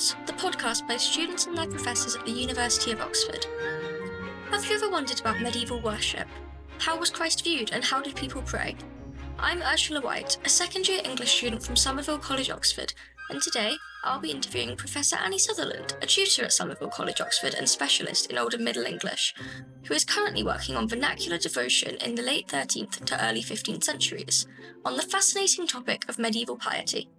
The podcast by students and their professors at the University of Oxford. Have you ever wondered about medieval worship? How was Christ viewed and how did people pray? I'm Ursula White, a second year English student from Somerville College, Oxford, and today I'll be interviewing Professor Annie Sutherland, a tutor at Somerville College, Oxford, and specialist in Old and Middle English, who is currently working on vernacular devotion in the late 13th to early 15th centuries, on the fascinating topic of medieval piety.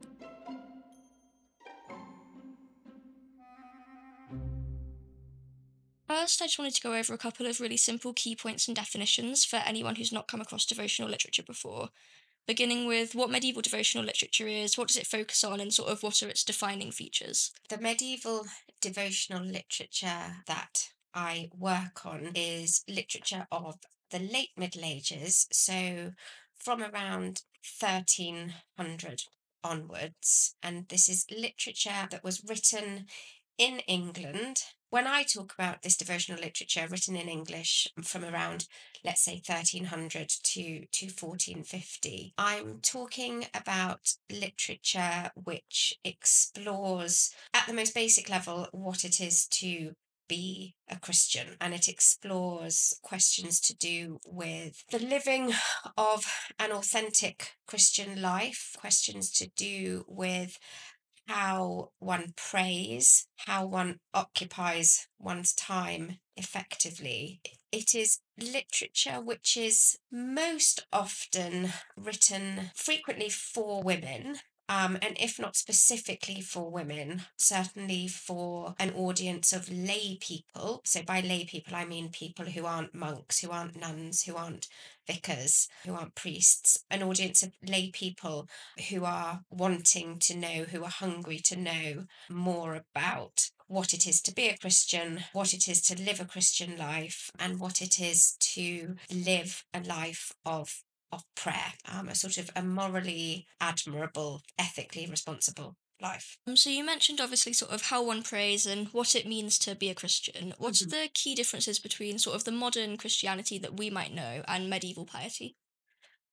First, I just wanted to go over a couple of really simple key points and definitions for anyone who's not come across devotional literature before, beginning with what medieval devotional literature is, what does it focus on, and sort of what are its defining features. The medieval devotional literature that I work on is literature of the late Middle Ages, so from around 1300 onwards. And this is literature that was written in England when I talk about this devotional literature written in English from around, let's say, 1300 to, to 1450, I'm talking about literature which explores, at the most basic level, what it is to be a Christian and it explores questions to do with the living of an authentic Christian life, questions to do with how one prays, how one occupies one's time effectively. It is literature which is most often written frequently for women um, and if not specifically for women, certainly for an audience of lay people. So, by lay people, I mean people who aren't monks, who aren't nuns, who aren't vicars, who aren't priests, an audience of lay people who are wanting to know, who are hungry to know more about what it is to be a Christian, what it is to live a Christian life, and what it is to live a life of of prayer, um, a sort of a morally admirable, ethically responsible life. Um, so you mentioned obviously sort of how one prays and what it means to be a Christian. What's Mhm. the key differences between sort of the modern Christianity that we might know and medieval piety?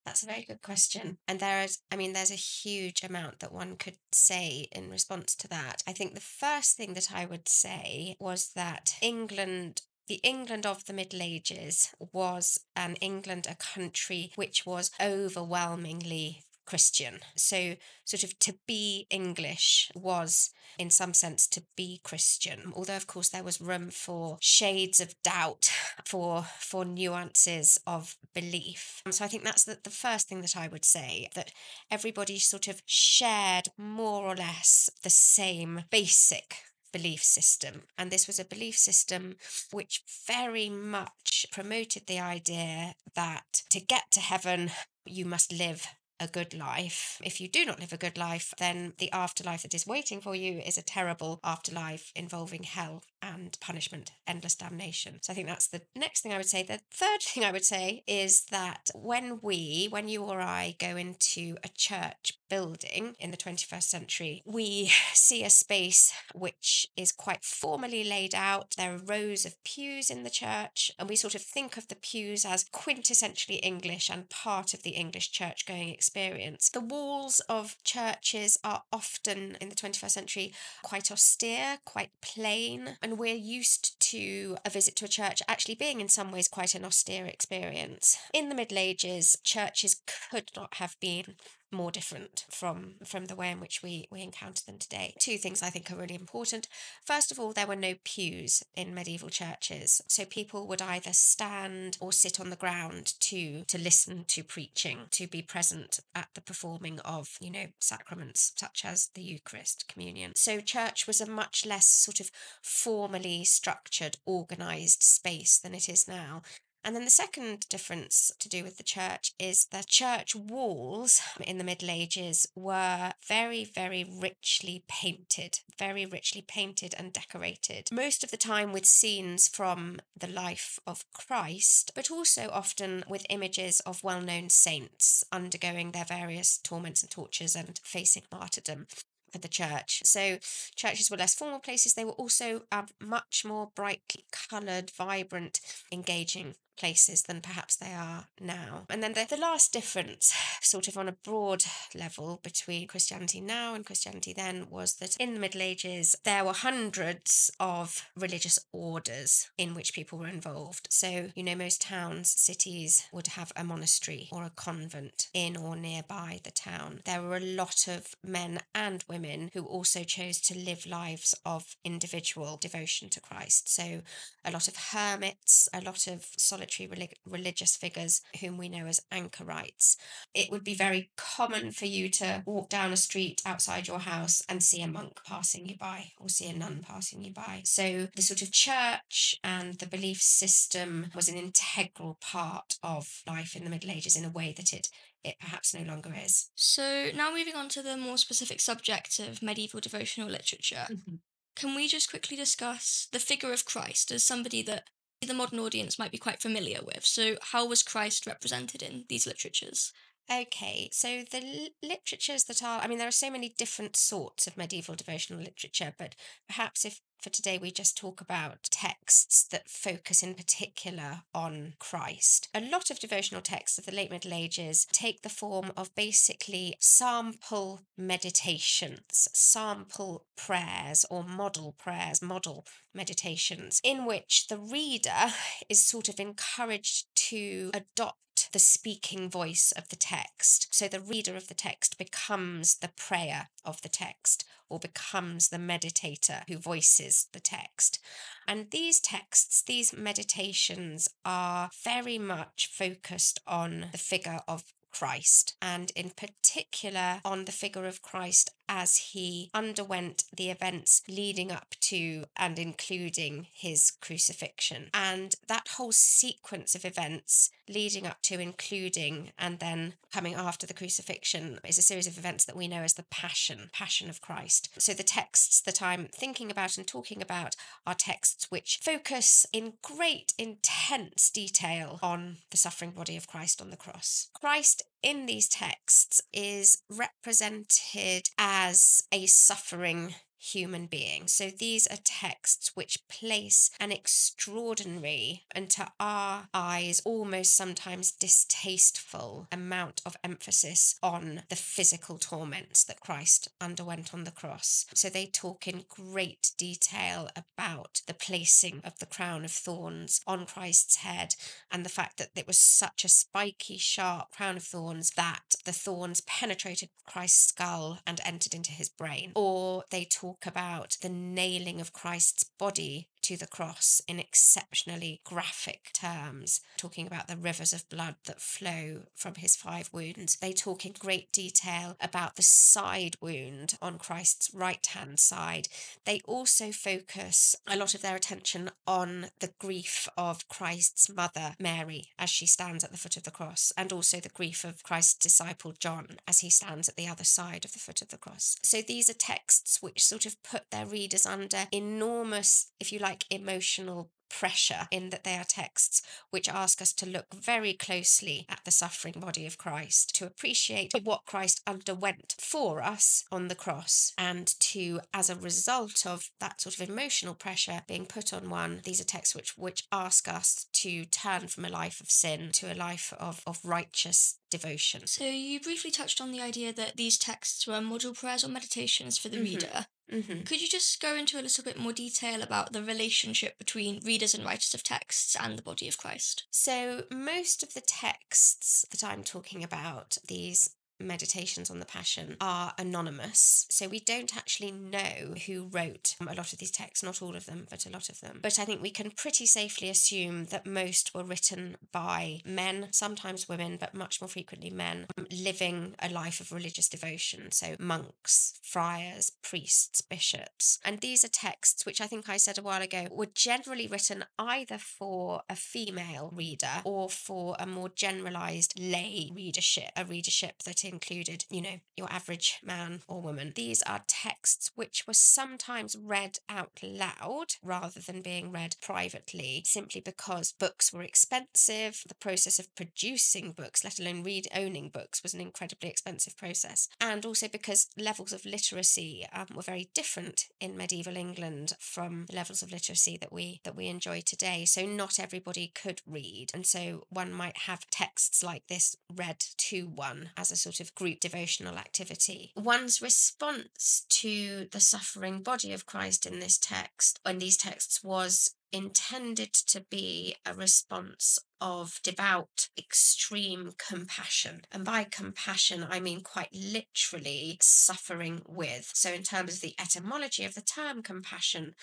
That's a very good question. And there is, I mean, there's a huge amount that one could say in response to that. I think the first thing that I would say was that England the England of the Middle Ages was an England, a country which was overwhelmingly Christian. So, sort of to be English was, in some sense, to be Christian. Although, of course, there was room for shades of doubt, for for nuances of belief. Um, so, I think that's the, the first thing that I would say that everybody sort of shared more or less the same basic belief system. And this was a belief system which very much promoted the idea that to get to heaven, you must live a good life. If you do not live a good life, then the afterlife that is waiting for you is a terrible afterlife involving hell and punishment, endless damnation. So I think that's the next thing I would say. The third thing I would say is that when we, when you or I go into a church building in the 21st century, we see a space which is quite formally laid out. There are rows of pews in the church, and we sort of think of the pews as quintessentially English and part of the English church going experience. The walls of churches are often in the 21st century quite austere, quite plain, and we're used to a visit to a church actually being in some ways quite an austere experience. In the Middle Ages, churches could not have been more different from from the way in which we we encounter them today. Two things I think are really important. First of all, there were no pews in medieval churches, so people would either stand or sit on the ground to to listen to preaching, to be present at the performing of you know sacraments such as the Eucharist, communion. So church was a much less sort of formally structured, organized space than it is now. And then the second difference to do with the church is the church walls in the Middle Ages were very, very richly painted, very richly painted and decorated. Most of the time with scenes from the life of Christ, but also often with images of well known saints undergoing their various torments and tortures and facing martyrdom for the church. So churches were less formal places. They were also um, much more brightly coloured, vibrant, engaging places than perhaps they are now. And then the, the last difference, sort of on a broad level, between Christianity now and Christianity then was that in the Middle Ages there were hundreds of religious orders in which people were involved. So, you know, most towns, cities would have a monastery or a convent in or nearby the town. There were a lot of men and women who also chose to live lives of individual devotion to Christ. So, a lot of hermits, a lot of solitary relig- religious figures whom we know as anchorites. It would be very common for you to walk down a street outside your house and see a monk passing you by or see a nun passing you by. So the sort of church and the belief system was an integral part of life in the Middle Ages in a way that it it perhaps no longer is. So, now moving on to the more specific subject of medieval devotional literature, mm-hmm. can we just quickly discuss the figure of Christ as somebody that the modern audience might be quite familiar with? So, how was Christ represented in these literatures? Okay, so the literatures that are, I mean, there are so many different sorts of medieval devotional literature, but perhaps if for today we just talk about texts that focus in particular on Christ. A lot of devotional texts of the late Middle Ages take the form of basically sample meditations, sample prayers, or model prayers, model meditations, in which the reader is sort of encouraged to adopt the speaking voice of the text. So the reader of the text becomes the prayer of the text or becomes the meditator who voices the text. And these texts, these meditations, are very much focused on the figure of Christ, and in particular on the figure of Christ as he underwent the events leading up to and including his crucifixion. And that whole sequence of events leading up to, including, and then coming after the crucifixion is a series of events that we know as the Passion, Passion of Christ. So the texts that I'm thinking about and talking about are texts which focus in great, intense detail on the suffering body of Christ on the cross. Christ in these texts is represented as a suffering human being. So these are texts which place an extraordinary and to our eyes almost sometimes distasteful amount of emphasis on the physical torments that Christ underwent on the cross. So they talk in great detail about the placing of the crown of thorns on Christ's head and the fact that it was such a spiky, sharp crown of thorns that the thorns penetrated Christ's skull and entered into his brain. Or they talk talk about the nailing of Christ's body to the cross in exceptionally graphic terms, talking about the rivers of blood that flow from his five wounds. They talk in great detail about the side wound on Christ's right hand side. They also focus a lot of their attention on the grief of Christ's mother, Mary, as she stands at the foot of the cross, and also the grief of Christ's disciple John as he stands at the other side of the foot of the cross. So these are texts which sort of put their readers under enormous, if you like, like emotional pressure in that they are texts which ask us to look very closely at the suffering body of Christ, to appreciate what Christ underwent for us on the cross, and to, as a result of that sort of emotional pressure being put on one, these are texts which which ask us to turn from a life of sin to a life of, of righteous devotion. So you briefly touched on the idea that these texts were model prayers or meditations for the Mhm. reader. Mm-hmm. Could you just go into a little bit more detail about the relationship between readers and writers of texts and the body of Christ? So, most of the texts that I'm talking about, these meditations on the Passion, are anonymous. So, we don't actually know who wrote a lot of these texts, not all of them, but a lot of them. But I think we can pretty safely assume that most were written by men, sometimes women, but much more frequently men, um, living a life of religious devotion. So, monks, friars, priests, bishops. And these are texts which I think I said a while ago were generally written either for a female reader or for a more generalized lay readership, a readership that included, you know, your average man or woman. These are texts which were sometimes read out loud rather than being read privately, simply because books were expensive. The process of producing books, let alone read owning books, was an incredibly expensive process. And also because levels of literacy um, were very different in medieval England from the levels of literacy that we that we enjoy today. So not everybody could read. And so one might have texts like this read to one as a sort of group devotional activity. One's response to the suffering body of Christ in this text, in these texts, was intended to be a response of devout, extreme compassion. And by compassion, I mean quite literally suffering with. So, in terms of the etymology of the term compassion,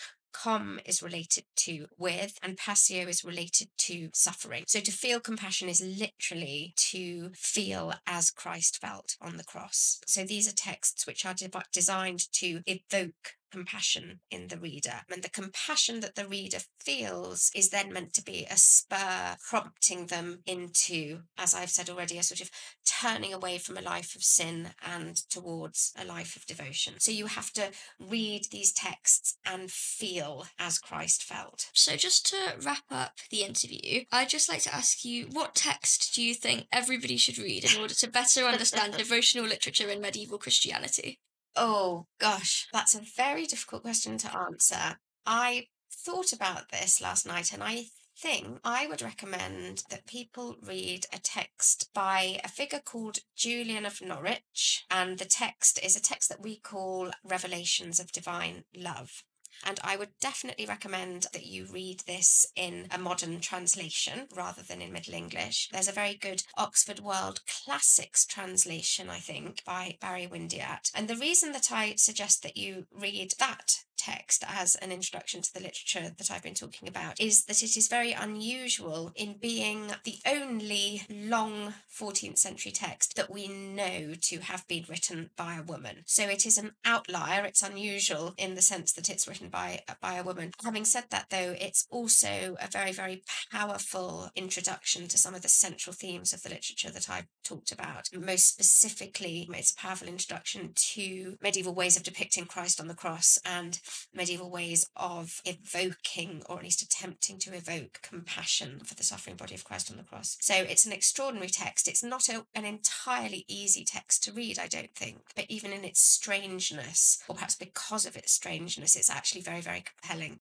com is related to with and passio is related to suffering. So to feel compassion is literally to feel as Christ felt on the cross. So these are texts which are de- designed to evoke compassion in the reader. And the compassion that the reader feels is then meant to be a spur prompting them into, as I've said already, a sort of turning away from a life of sin and towards a life of devotion. So you have to read these texts and feel as Christ felt. So, just to wrap up the interview, I'd just like to ask you what text do you think everybody should read in order to better understand devotional literature in medieval Christianity? Oh gosh, that's a very difficult question to answer. I thought about this last night and I think I would recommend that people read a text by a figure called Julian of Norwich. And the text is a text that we call Revelations of Divine Love. And I would definitely recommend that you read this in a modern translation rather than in Middle English. There's a very good Oxford World Classics translation, I think, by Barry Windeatt. And the reason that I suggest that you read that text as an introduction to the literature that I've been talking about is that it is very unusual in being the only long 14th century text that we know to have been written by a woman. So it is an outlier, it's unusual in the sense that it's written by, by a woman. Having said that, though, it's also a very, very powerful introduction to some of the central themes of the literature that I've talked about. Most specifically, it's a powerful introduction to medieval ways of depicting Christ on the cross and medieval ways of evoking, or at least attempting to evoke, compassion for the suffering body of Christ on the cross. So it's an extraordinary text. It's not a, an entirely easy text to read, I don't think, but even in its strangeness, or perhaps because of its strangeness, it's actually very, very compelling.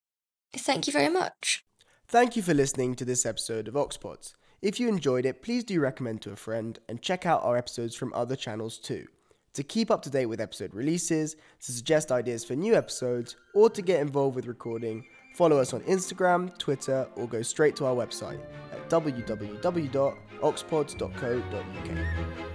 Thank you very much. Thank you for listening to this episode of Oxpods. If you enjoyed it, please do recommend to a friend and check out our episodes from other channels too. To keep up to date with episode releases, to suggest ideas for new episodes, or to get involved with recording, follow us on Instagram, Twitter, or go straight to our website at www.oxpods.co.uk.